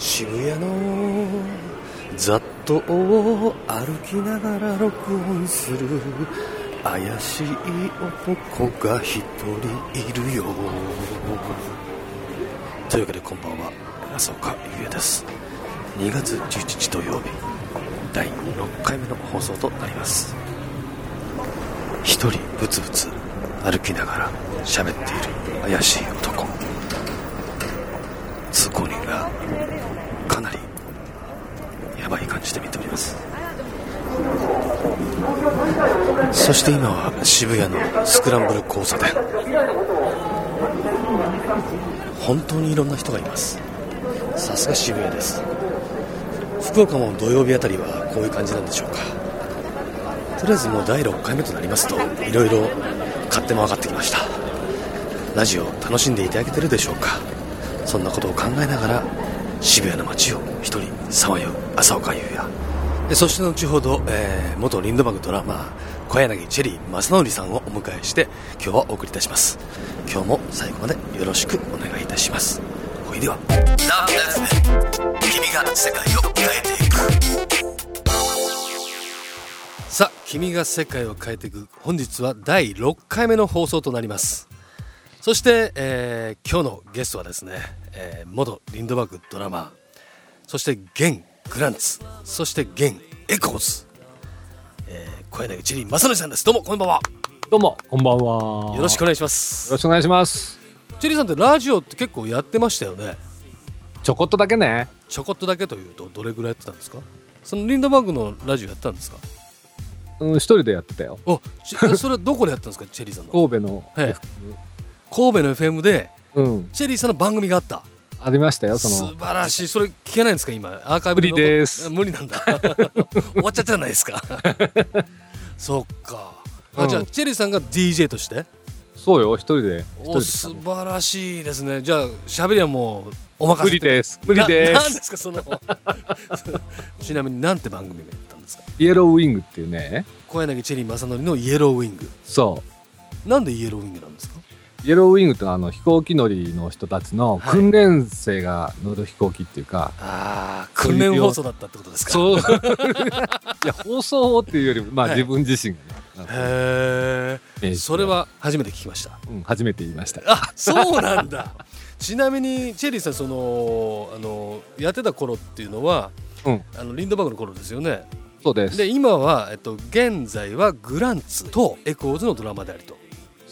渋谷の雑踏を歩きながら録音する怪しい男が一人いるよ。というわけでこんばんは浅岡優也です。2月11日土曜日第6回目の放送となります。一人ブツブツ歩きながら喋っている怪しい男。通行人がかなりやばい感じで見ております。そして今は渋谷のスクランブル交差点。本当にいろんな人がいます。さすが渋谷です。福岡も土曜日あたりはこういう感じなんでしょうか。とりあえずもう第6回目となりますといろいろ勝手も分かってきました。ラジオ楽しんでいただけてるでしょうか。そんなことを考えながら渋谷の街を一人さまよう浅岡優也そして後ほど、えー元リンドバグドラマー小柳チェリー正則さんをお迎えして今日はお送りいたします。今日も最後までよろしくお願いいたします。ほいでは。君が世界を変えていく。さあ君が世界を変えていく。本日は第6回目の放送となります。そして、えー今日のゲストはですね、えー元リンドバーグドラマーそして現グランツそして現エコーズ、えー小柳チェリー正則さんですどうもこんばんはどうも、こんばんは。よろしくおよ願いしますろしくお願いします。チェリーさんってラジオって結構やってましたよねちょこっとだけね。ちょこっとだけというとどれぐらいやってたんですか？そのリンドバーグのラジオやってたんですか？うん、一人でやってたよ。おち それはどこでやったんですかチェリーさんの神戸の。はい神戸の FM でうん、チェリーさんの番組があった。ありましたよ。そ素の。晴らしい。それ聞けないんですか今？アーカイブ無理です。あ無理なんだ。終わっちゃったじゃないですか。そっか。あ、うんじゃあチェリーさんが DJ として？そうよ、一人で。おで。素晴らしいですね。じゃあ喋りはもうお任せ無理です。無理で。ななんですすかその。ちなみになんて番組がやったんですか？イエローウィングっていうね。小柳チェリー正則のイエローウィングそなんでイエローウィングなんですか？う。イエローウィングってのはあの飛行機乗りの人たちのはい。訓練生が乗る飛行機っていうか、ああ訓練放送だったってことですか？そう。いや放送っていうよりもまあはい。自分自身がね、へえそれは初めて聞きました。うん、初めて言いました。あそうなんだ。ちなみにチェリーさんそのあのやってた頃っていうのはうん。あのリンドバーグの頃ですよね？そうです。で今は、えっと、現在はグランツとエコーズのドラマーであると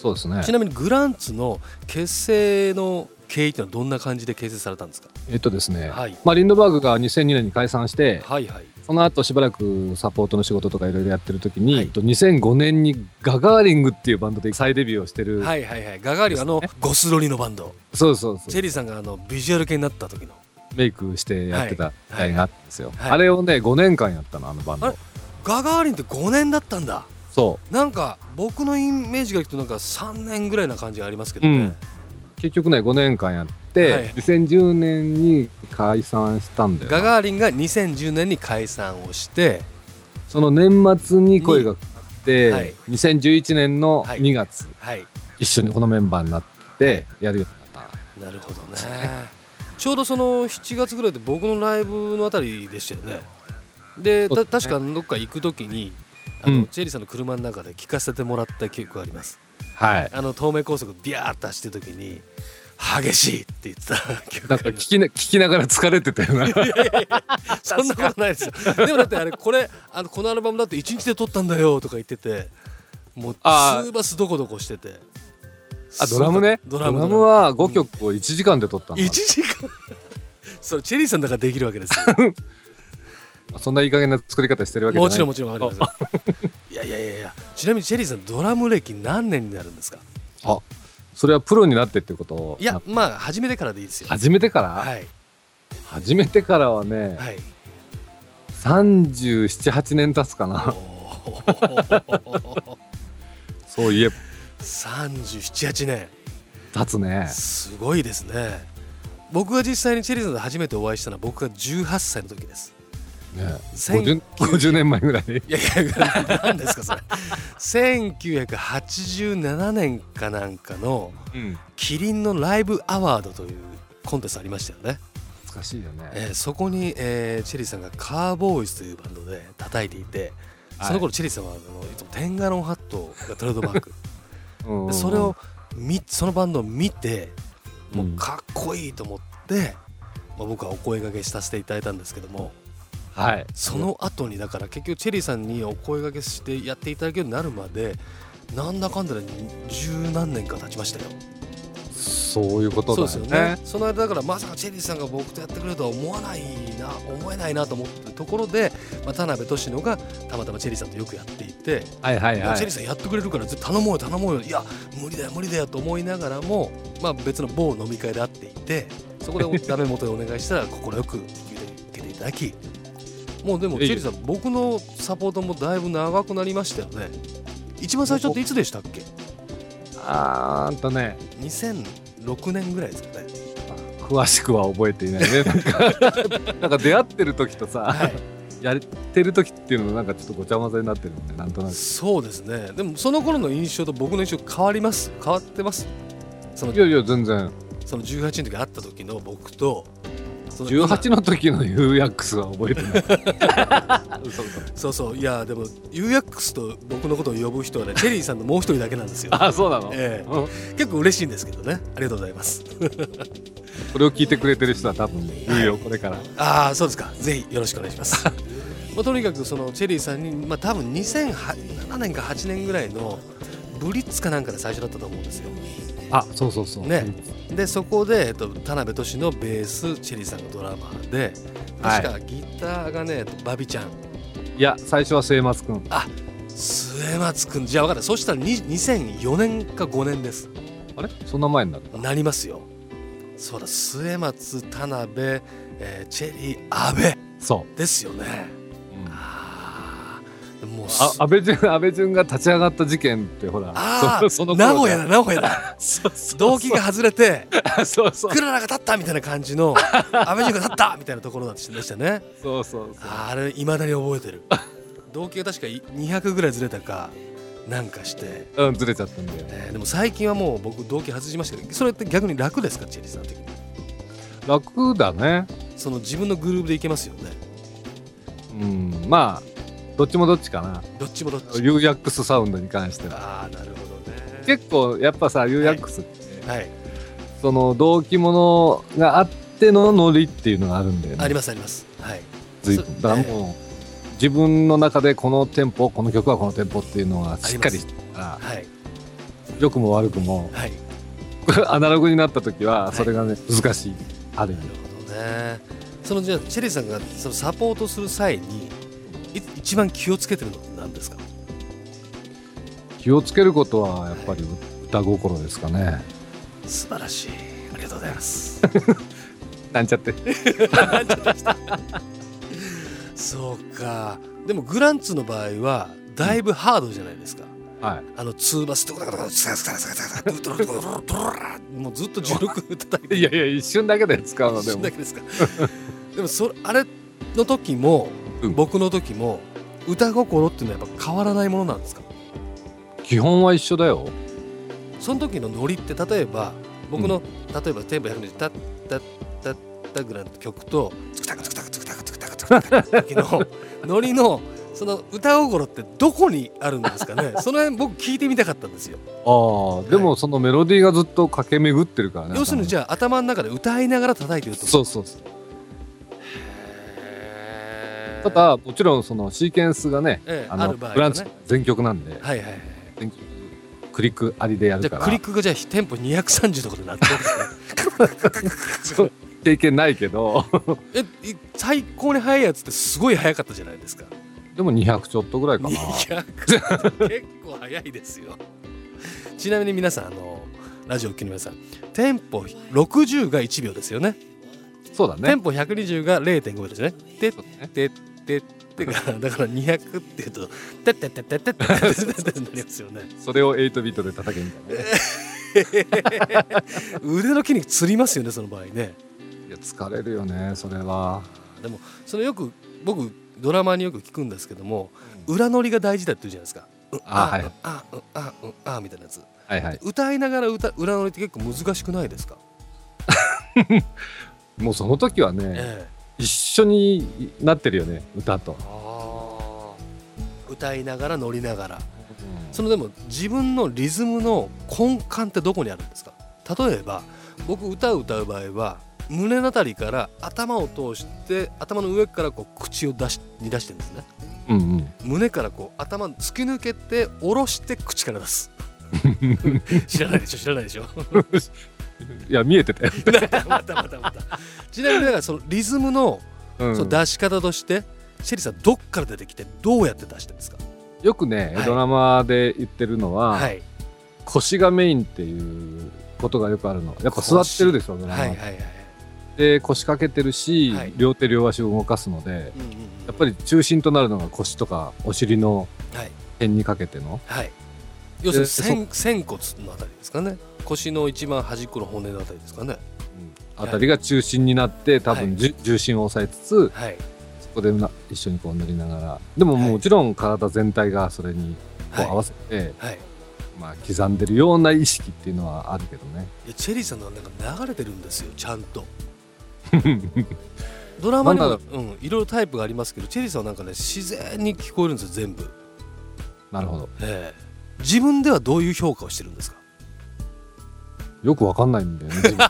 そうですね。ちなみにグランツの結成の経緯っていうのはどんな感じで形成されたんですか？えっとですね、はい。まあ、リンドバーグが2002年に解散してはいはい。その後しばらくサポートの仕事とかいろいろやってる時に、はい。えっと2005年にガガーリンっていうバンドで再デビューをしてる、はいはいはい。ガガーリンあのゴスロリのバンド。そうそうそう。チェリーさんがあのビジュアル系になった時の。メイクしてやってた時代があったんですよ、はい。あれをね5年間やったのあのバンド。ガガーリンって5年だったんだそなんか僕のイメージがいくとなんか3年ぐらいな感じがありますけう、どね、うん、結局ね5年間やって、はい。2010年に解散したんだよな。ガガーリンが2010年に解散をしてその年末に声がかかって、はい。2011年のはい。2月、はい。一緒にこのメンバーになってやるようになった。なるほどね。ちょうどその7月ぐらいで僕のライブのあたりでしたよね。でた確かどっか行く時にあの、うんチェリーさんの車の中で聴かせてもらった記憶があります。はい。あの東名高速ビャーッと走ってる時に激しいって言ってた記憶なんか聞きな聞きながら疲れてたよな。そんなことないですよ。でもだってあれこれあのこのアルバムだって1日で撮ったんだよとか言っててもうツーバスドコドコしてて。あドラムね？ドラムは5曲を1時間で録ったの、1時間。それチェリーさんだからできるわけですよ そんないい加減な作り方してるわけもちろんもちろんわかります。よ いやいやいやいや。ちなみにチェリーさんドラム歴何年になるんですか？あそれはプロになってってこと？をいやまあ始めてからでいいですよ。始めてから、はい。始めてからはね、はい。378年経つかな。そういえば。378年。経つね。すごいですね。僕が実際にチェリーさんと初めてお会いしたのは僕が18歳の時です 50, 50年前ぐらいいやいや何ですかそれ。1987年かなんかのうん。キリンのライブアワードというコンテストありましたよね。懐かしいよね、えーそこに、えーチェリーさんがカーボーイズというバンドで叩いていてその頃チェリーさんはあのいつもテンガロンハットがトレードマーク。それを見そのバンドを見てもううん。かっこいいと思って、まあ、僕はお声掛けさせていただいたんですけどもはい。その後にだから結局チェリーさんにお声掛けしてやっていただけるようになるまでなんだかんだで十何年か経ちましたよ。そういうことそうですだよね。よねその間だからまさかチェリーさんが僕とやってくれるとは思わないな思えないなと思ってるところで、まあ、田辺俊野がたまたまチェリーさんとよくやっていて、はいはいはい。チェリーさんやってくれるから頼もうよ頼もうよ。いや無理だよ無理だよと思いながらも、まあ、別の某飲み会で会っていてそこで ダメ元でお願いしたら快く受けていただきもうでもチェリーさん僕のサポートもだいぶ長くなりましたよね。一番最初っていつでしたっけ？あーんとね。2006年ぐらいですかね。詳しくは覚えていないね。なんか出会ってる時とさ、はい。やってる時っていうのがなんかちょっとごちゃ混ぜになってるんでなんとなく。そうですね。でもその頃の印象と僕の印象変わります？変わってます？そのいやいや全然。その18の時会った時の僕と18の時の UX は覚えてない。そうそう。いやでも UX と僕のことを呼ぶ人はねチェリーさんのもう一人だけなんですよ、あそうなの、ええ。うん結構嬉しいんですけどね。ありがとうございます。これを聞いてくれてる人は多分言うよこれから。ああそうですか。ぜひよろしくお願いします。まあとにかくそのチェリーさんにまあ多分2007年か8年ぐらいのブリッツかなんかで最初だったと思うんですよ。あそうそうそう。ね。でそこで、えっと、田辺俊のベースチェリーさんがドラマーで確かギターがね、えっとバビちゃん。いや最初は末松くん。末松くん。じゃあ分かった。そしたらに2004年か5年です。あれ？そんな前になったなりますよ。そうだ。末松田辺、えーチェリー阿部。そですよねもうあ安倍淳安倍淳が立ち上がった事件ってほらあそそのー名古屋だだ名古屋だ。そうそう動機が外れて そうそう。クララが立ったみたいな感じの 安倍淳が立ったみたいなところでしたね。そうそうそう。あれいまだに覚えてる。動機が確か200ぐらいずれたかなんかして、うんずれちゃったんだよえーでも最近はもう僕動機外しましたけどそれって逆に楽ですかチェリーさん的に？楽だね。その自分のグループでいけますよね。うんまあどっちもどっちかな。どっちもどっち。UX サウンドに関しては。ああなるほどね。結構やっぱさ UX って、はい。その動機ものがあってのノリっていうのがあるんだよね。ありますあります。はい。そ随分。だからもう自分の中でこのテンポこの曲はこのテンポっていうのがしっかりはい。ら良くも悪くもはい。アナログになった時はそれがね、難しい。ある意味なるほどね。そのじゃあチェリーさんがそのサポートする際にい一番気をつけてるのって何ですか？気をつけることはやっぱり歌心ですかね。素晴らしい。ありがとうございます。なんちゃって。そうか。でもグランツの場合はだいぶハードじゃないですか、はい。あのツーバスとかとかツカツカツカツカツカドロドロドロドロもうずっと16叩いていやいや一瞬だけで使うのでも。一瞬だけですか？でもそれあれの時も、うん。僕の時も歌心っていうのはやっぱ変わらないものなんですか？基本は一緒だよ。その時のノリって例えば僕の、例えばテンポ120タッタッタッタぐらいの曲とツクタクツクタクツクタクツクタクツクタクって時のノリのその歌心ってどこにあるんですかねその辺僕聞いてみたかったんですよああでもそのメロディーがずっと駆け巡ってるからね要するにじゃゃあ頭の中で歌いながら叩いてるってことそうそうそうただもちろんそのシーケンスがねええあのブランチ全曲なんではいはいはい。全曲クリックありでやるから。クリックがじゃあテンポ230とかでなってるんですね。経験ないけど。えい最高に速いやつってすごい速かったじゃないですか。でも200ちょっとぐらいかな。200結構速いですよ。ちなみに皆さんあのラジオを聴きの皆さんテンポ60が1秒ですよね。そうだね。テンポ120が0.5秒ですね。てっそうだね てってがだから200っていうとてってってってってってってなりますよね。それを8ビートで叩けみたいなね。腕の筋肉つりますよねその場合ね。いや疲れるよねそれは。でもそのよく僕ドラマーによく聞くんですけども裏乗りが大事だって言うじゃないですか。うんあはいうんあうんあうんあみたいなやつ。はいはい。歌いながら歌裏乗りって結構難しくないですか？もうその時はね、え一緒になってるよね歌と。歌いながら乗りながら。そのでも自分のリズムの根幹ってどこにあるんですか？例えば僕歌を歌う場合は胸のあたりから頭を通して頭の上からこう口を出しに出してるんですね。うんうん。胸からこう頭突き抜けて下ろして口から出す。知らないでしょ知らないでしょ。いや見えてたよ、またまたまたちなみにだからそのリズムのうん。その出し方としてシェリーさんどっから出てきてどうやって出してるんですか？よくね、はい。ドラマで言ってるのは、はい。腰がメインっていうことがよくあるの。やっぱ座ってるでしょドラマ、はいはいはいで腰掛けてるし、はい。両手両足を動かすのでうんうんうんやっぱり中心となるのが腰とかお尻のはい。辺にかけての。はい。要するに仙骨のあたりですかね。腰の一番端っこの骨のあたりですかねあたりが中心になって多分、重心を抑えつつはい。そこでな一緒にこう乗りながら。でもはい。もちろん体全体がそれにこうはい。合わせて、はい。まあ、刻んでるような意識っていうのはあるけどね。いやチェリーさんのはなんか流れてるんですよちゃんと。ドラマにもうんいろいろタイプがありますけどチェリーさんはなんかね自然に聞こえるんですよ全部。なるほど。ええ。自分ではどういう評価をしてるんですか？よくわかんないんだよね自分。ね。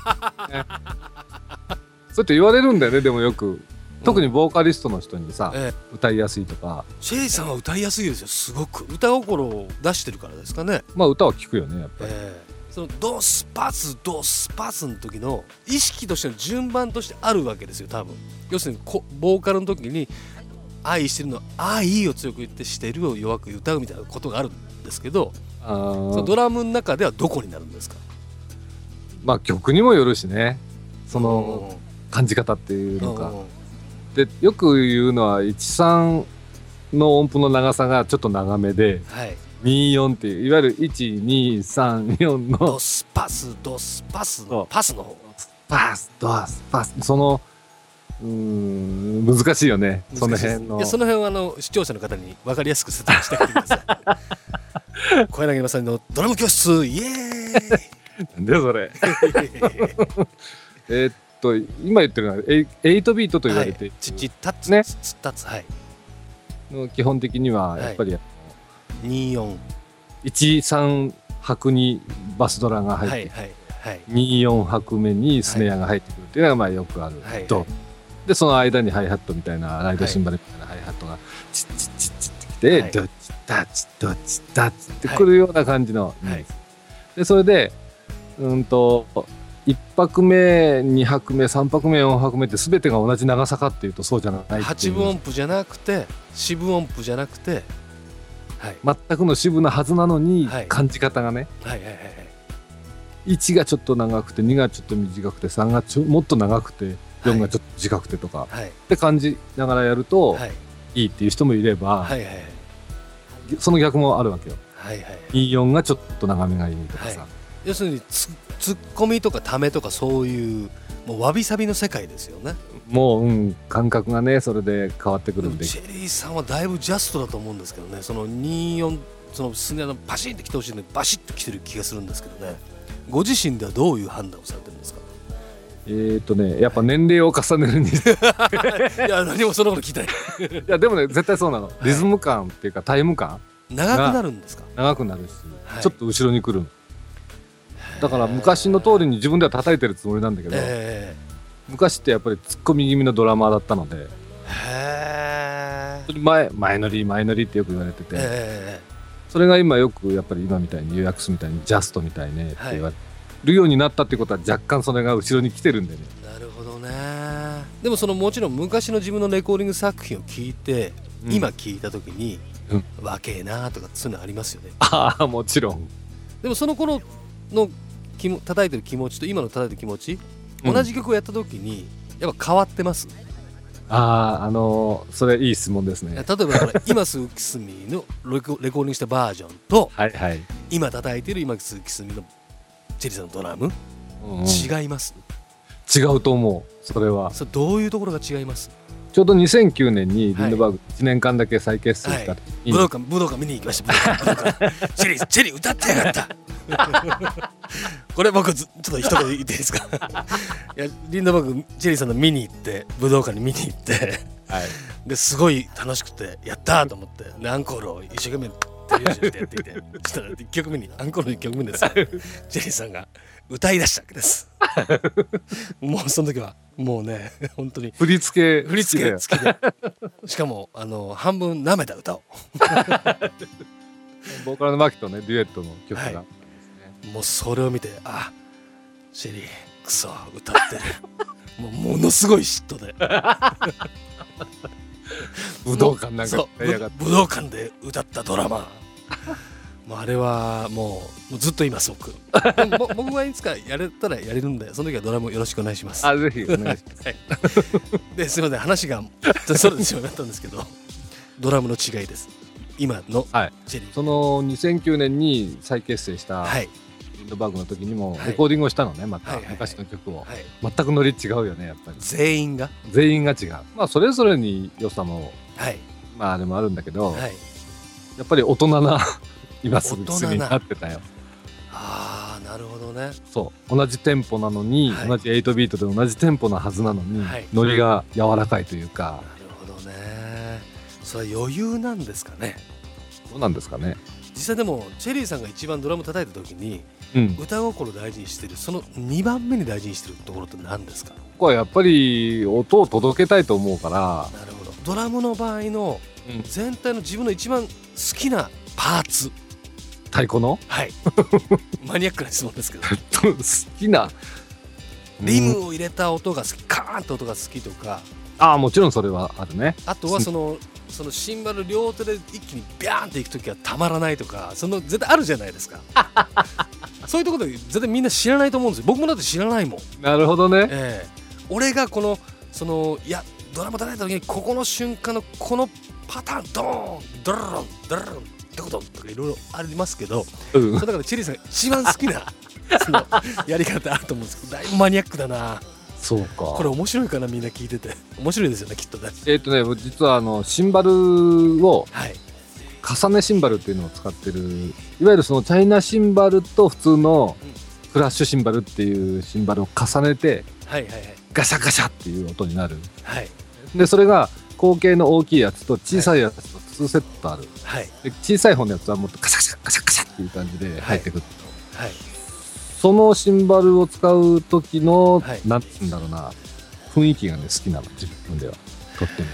そうやって言われるんだよねでもよく。特にボーカリストの人にさ、ええ。歌いやすいとか。シェリーさんは歌いやすいですよすごく。歌心を出してるからですかね。まあ歌は聞くよねやっぱり、ええ。そのドスパスドスパスの時の意識としての順番としてあるわけですよ多分。要するにこボーカルの時に「愛してるの愛を強く言ってしてるを弱く歌うみたいなことがあるんですけどあそのードラムの中ではどこになるんですか？まあ曲にもよるしね。その感じ方っていうのか、うんでよく言うのは13の音符の長さがちょっと長めではい。24っていういわゆる1234ドのスパスドスパスのパスの方。パスドスパス。そのうーん難しいよね。その辺の。いやその辺はあの視聴者の方に分かりやすく説明してください。小柳正のドラム教室イエなんでそれ。えーっと今言ってるのはエイ8ビートと言われてチッチッタッツねはい。の基本的にはやっぱり24 13拍にバスドラが入ってはいはいはい24拍目にスネアが入ってくるっていうのがまあよくあるはいと、でその間にハイハットみたいなライドシンバルみたいなハイハットがチッチッチッチッってきて、はいドッチッダッチドッチッダッチってくるような感じの、はいでそれでうんと1拍目2拍目3拍目4拍目って全てが同じ長さかっていうとそうじゃないっていう。八分音符じゃなくて四分音符じゃなくてはい。全くの支部なはずなのに、はい。感じ方がね。はいはいはいはい。1がちょっと長くて2がちょっと短くて3がちょもっと長くて4がちょっと短くてとか、はい。って感じながらやると、はい。いいっていう人もいれば、はいはいその逆もあるわけよ。はいはい。24がちょっと長めがいいとかさ、は要するにツツッコミとかためとかそういうもうわびさびの世界ですよね。もう、うん、感覚がねそれで変わってくでるんで。もチェリーさんはだいぶジャストだと思うんですけどね。その24そのスネアのバシッと来てほしいのにバシッと来てる気がするんですけどね。ご自身ではどういう判断をされてるんですか？えーっとねやっぱ年齢を重ねるに。い いや何もそんなこと聞きたい。やでもね絶対そうなの。リズム感っていうかタイム感。長くなるんですか？長くなるし、はい。ちょっと後ろに来るのだから昔の通りに自分では叩いてるつもりなんだけど、え昔ってやっぱりツッコミ気味のドラマーだったので。えへえ。前前乗り前乗りってよく言われてて、えそれが今よくやっぱり今みたいに UX みたいにジャストみたいねって言われるようになったってことは若干それが後ろに来てるんだよね。えなるほどね。でもそのもちろん昔の自分のレコーディング作品を聞いて、うん今聞いた時に、うんわけえなとかそういうのありますよねああもちろん。でもその頃の気も叩いてる気持ちと今の叩いてる気持ち、うん。同じ曲をやった時にやっぱ変わってます？あああのーそれいい質問ですね。例え。ばだから今すぐキスミのレコレコーディングしたバージョンとはいはい。今叩いてる今すぐキスミのチェリーさんのドラム、うんうん。違います？違うと思うそれは。それどういうところが違います？ちょうど2009年にリンドバーグ1年間だけ再結成した時に、武道館武道館見に行きました。チェ リーチェリー歌ってやがった。これ僕ずちょっと一言言っていいですか？いやリンドバーグチェリーさんの見に行って武道館に見に行って。はい。ですごい楽しくてやったーと思ってでアンコールを一生懸命手拍子してやっていて。そしたら1曲目にアンコールの1曲目ですチェリーさんが歌い出したわけです。もうその時はもうね本当に。振り付け振り付け付きで。しかもあの半分舐めた歌を。ボーカルのマキとねデュエットの曲が、はい。もうそれを見てあシェリークソ歌ってる。もうものすごい嫉妬で。武道館なんか武道館で歌ったドラマもうあれはもうもうずっと今すごく僕がいつかやれたらやれるんでその時はドラムよろしくお願いします。あぜひお願いします。はい、ですいません。話がそれてしまったんですけどドラムの違いです。今のはい。チェリー。その2009年に再結成したはい。リンドバーグの時にもはい。レコーディングをしたのねまた。はいはいはい。昔の曲を。はい。全くノリ違うよねやっぱり。全員が？全員が違う。まあそれぞれに良さもはい。まああれもあるんだけど、はい。やっぱり大人な今すぐ薬になってたよ。ああなるほどね。そう。同じテンポなのに、はい。同じ8ビートで同じテンポなはずなのに、はい。ノリが柔らかいというか。なるほどね。それは余裕なんですかね。どうなんですかね。実際でもチェリーさんが一番ドラム叩いた時にうん。こ歌心大事にしてるその2番目に大事にしてるところって何ですか？こはやっぱり音を届けたいと思うから、なるほど。ドラムの場合のうん。全体の自分の一番好きなパーツ太鼓の？はい。マニアックな質問ですけど。好きな。リうんムを入れた音が好き。カーンって音が好きとか。ああもちろんそれはあるね。あとはそのそのシンバル両手で一気にビャーンっていく時はたまらないとかその絶対あるじゃないですか。そういうところで絶対みんな知らないと思うんですよ。僕もだって知らないもん。なるほどね。ええ。俺がこのそのいやドラマ叩いた時にここの瞬間のこのパターンドーンドロロンドロロンってこととかいろいろありますけどうん。その中でチェリーさんが一番好きなそのやり方あると思うんですけどだいぶマニアックだな。そうか。これ面白いかなみんな聞いてて。面白いですよねきっとね。えっ、とね実はあのシンバルをはい。重ねシンバルっていうのを使ってるいわゆるそのチャイナシンバルと普通のクラッシュシンバルっていうシンバルを重ねてはいはいはい。ガシャガシャっていう音になる。はい。でそれが口径の大きいやつと小さいやつと2セットある。はい。で小さい方のやつはもっとガシャガシャガシャガシャっていう感じで入ってくる、はい。そのシンバルを使う時の、はい。なんつうんだろうな。雰囲気がね好きなの自分では。とっても。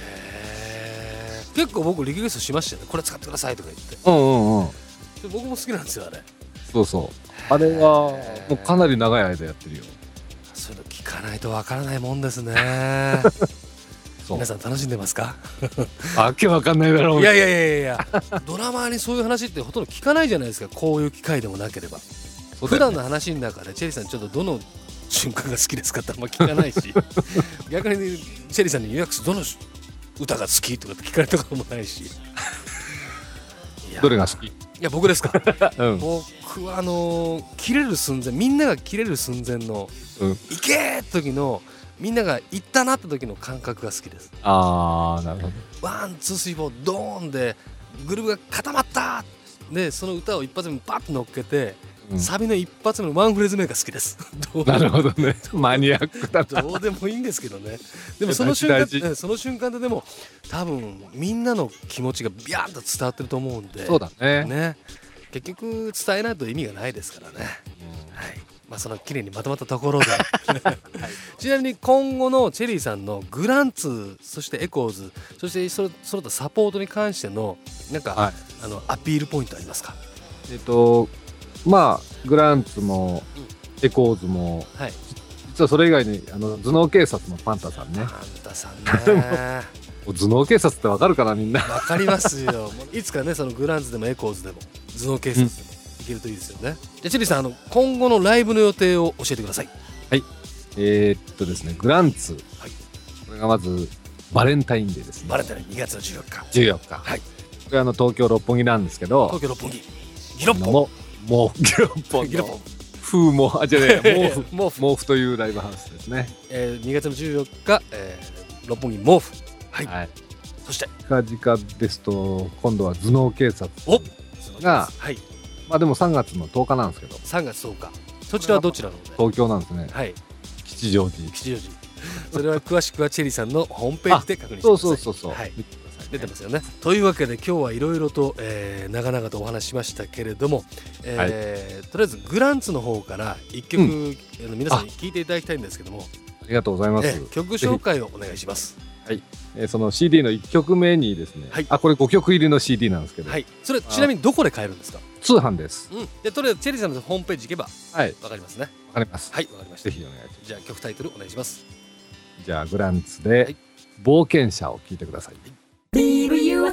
結構僕リクエストしましたよね。これ使ってくださいとか言って。うんうんうん。で僕も好きなんですよあれ。そうそう。あれはもうかなり長い間やってるよ。そういうの聞かないとわからないもんですね 皆さん楽しんでますか？あっけわかんないだろう。いやいやいやいや。ドラマーにそういう話ってほとんど聞かないじゃないですか。こういう機会でもなければ、ね。段の話の中でチェリーさんちょっとどの瞬間が好きですかってあんま聞かないし。逆にチェリーさんに予約するどの歌が好きとかって聞かれたこともないし。どれが好き？いや僕ですか？うん。僕はあのー切れる寸前みんなが切れる寸前のうん「行け!」時のみんなが行ったなって時の感覚が好きです。ああなるほど。 One two three four ドーンでグルーブが固まった。でその歌を一発目にバッと乗っけて、うん。サビの一発目のワンフレーズ目が好きです。どう？なるほどね。マニアックだな。どうでもいいんですけどね。でもその瞬間その瞬間ででも多分みんなの気持ちがビャーンと伝わってると思うんで。そうだね。ね。結局伝えないと意味がないですからね。はいまあその綺麗にまとまったところで、ちなみに今後のチェリーさんのグランツそしてエコーズそしてそれその他サポートに関してのなんか、はい。あのアピールポイントありますか？えっとまあグランツもエコーズもはい。実はそれ以外にあの頭脳警察のパンタさんね。あんたさんね。頭脳警察ってわかるかなみんな。わかりますよ。いつかねそのグランツでもエコーズでも頭脳警察いけるといいですよね、じゃあチェリーさんあの今後のライブの予定を教えてください。えーっとですねグランツ、はい。これがまずバレンタインデーですね。バレンタイン2月の14日。14日。はい。これあの東京六本木なんですけど東京六本木。ギロッポンももうギロッポンギロッポンの風もあじゃねえ 毛布。毛布。というライブハウスですね。えー、2月の14日、えー、六本木毛布はい、はい。そして。近々ですと今度は頭脳警察おがはいまあでも3月の10日なんですけど。3月10日。そそちらはどちらの東京なんですね。はい。吉祥寺。吉祥寺。それは詳しくはチェリーさんのホームページで確認してください。そうそうそうそう、はい。出てますよね。というわけで今日はいろいろと、えー長々とお話ししましたけれども、えーとりあえずグランツの方から一曲、うあの皆さんに聴いていただきたいんですけども、ありがとうございます、えー曲紹介をお願いします。えーその CD の1曲目にですね、はいあこれ5曲入りの CD なんですけど、はい、それちなみにどこで買えるんですか。通販ですうん、でとりあえずチェリーさんのホームページ行けばはいわかりますね。わかります、はい、わかりました。ぜひお願いしますじゃあ曲タイトルお願いします。じゃあグランツで、はい冒険者を聞いてください Leave you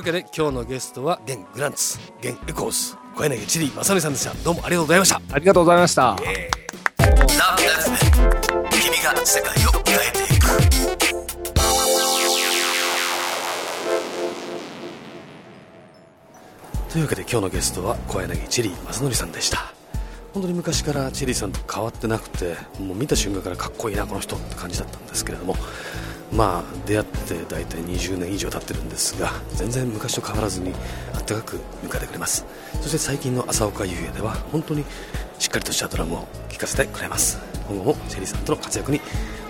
わけで今日のゲストは現グランツ現エコース小柳チリー正美さんでした。どうもありがとうございました。ありがとうございました。な君が世界を変えていく。というわけで今日のゲストは小柳チェリー正則さんでした。本当に昔からチェリーさんと変わってなくてもう見た瞬間からかっこいいなこの人って感じだったんですけれどもまあ出会って大体20年以上経ってるんですが全然昔と変わらずにあったかく迎えてくれます。そして最近の朝岡優也では本当にしっかりとしたドラムを聴かせてくれます。今後もチェリーさんとの活躍に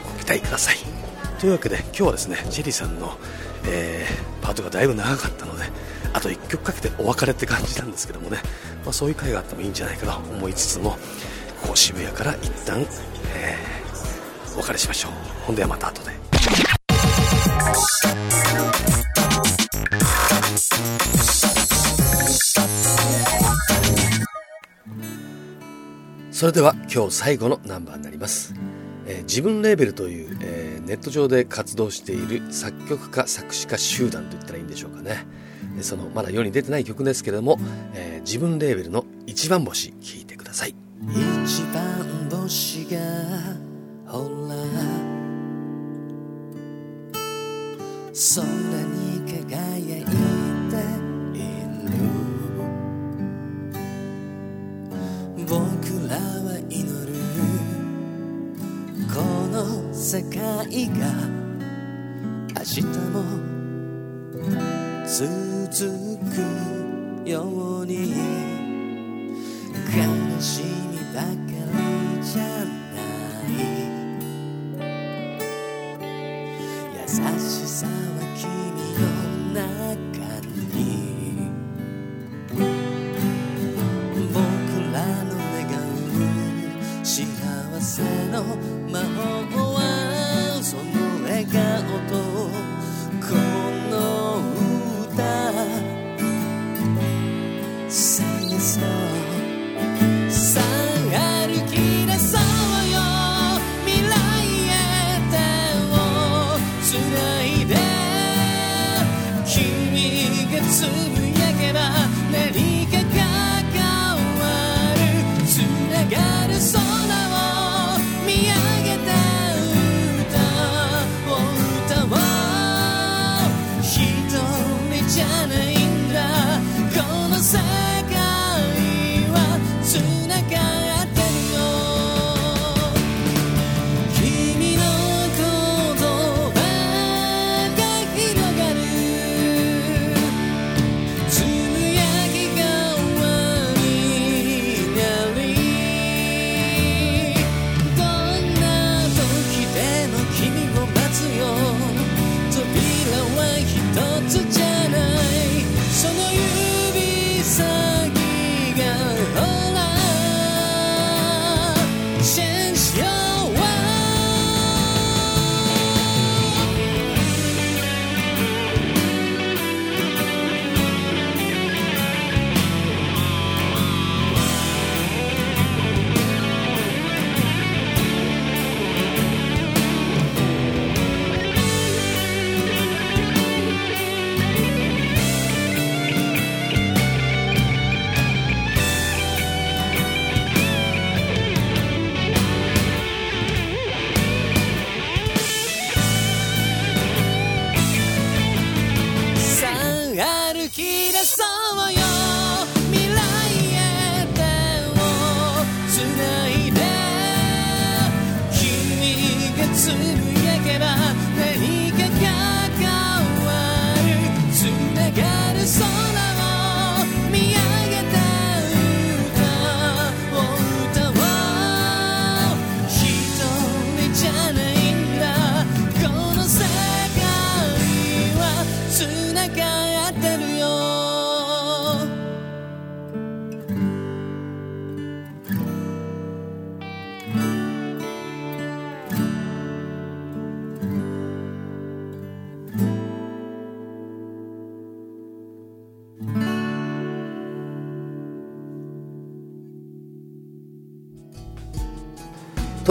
ご期待ください。というわけで今日はですねチェリーさんの、えーパートがだいぶ長かったのであと1曲かけてお別れって感じなんですけどもね、まあ、そういう回があってもいいんじゃないかと思いつつもこう渋谷から一旦、えー、お別れしましょう。ほんではまた後で。それでは今日最後のナンバーになります、えー自分レーベルという、えーネット上で活動している作曲家作詞家集団と言ったらいいんでしょうかね。そのまだ世に出てない曲ですけれども、えー自分レーベルの一番星聴いてください。一番星がほら空に輝いている。僕らは祈る。この世界が明日も続くように。悲しみばか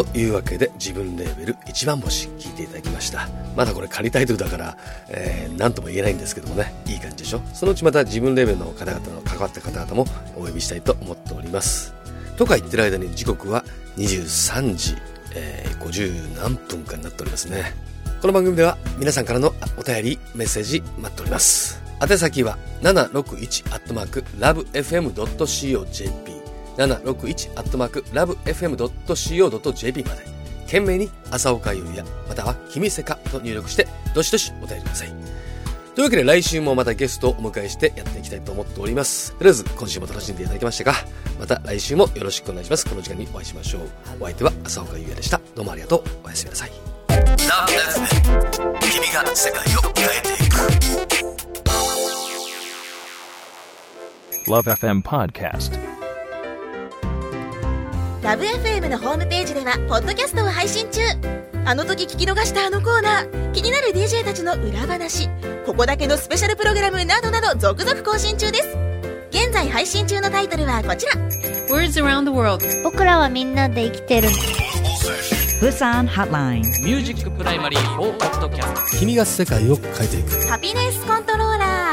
というわけで自分レーベル一番星聞いていただきました。まだこれ仮タイトルだから、えー、なんとも言えないんですけどもね、いい感じでしょ？そのうちまた自分レーベルの方々の関わった方々もお呼びしたいと思っております。とか言ってる間に時刻は23時、えー、50何分かになっておりますね。この番組では皆さんからのお便り、メッセージ待っております。宛先は 761-lovefm.co.jp 761-lovefm.co.jp まで、懸命に朝岡優也、または君せかと入力して、どしどしお便りください。というわけで来週もまたゲストをお迎えしてやっていきたいと思っております。とりあえず今週も楽しんでいただきましたがまた来週もよろしくお願いします。この時間にお会いしましょう。お相手は朝岡優也でした。どうもありがとう。おやすみなさい。君が世界を変えていく。LoveFM Podcast LoveFM のホームページではポッドキャストを配信中。あの時聞き逃したあのコーナー。気になる DJ たちの裏話。ここだけのスペシャルプログラムなどなど続々更新中です。現在配信中のタイトルはこちら。Words around the world. 僕らはみんなで生きてる。Busan Hotline. ミュージックプライマリー4ポッドキャスト君が世界を変えていく。ハピネスコントローラー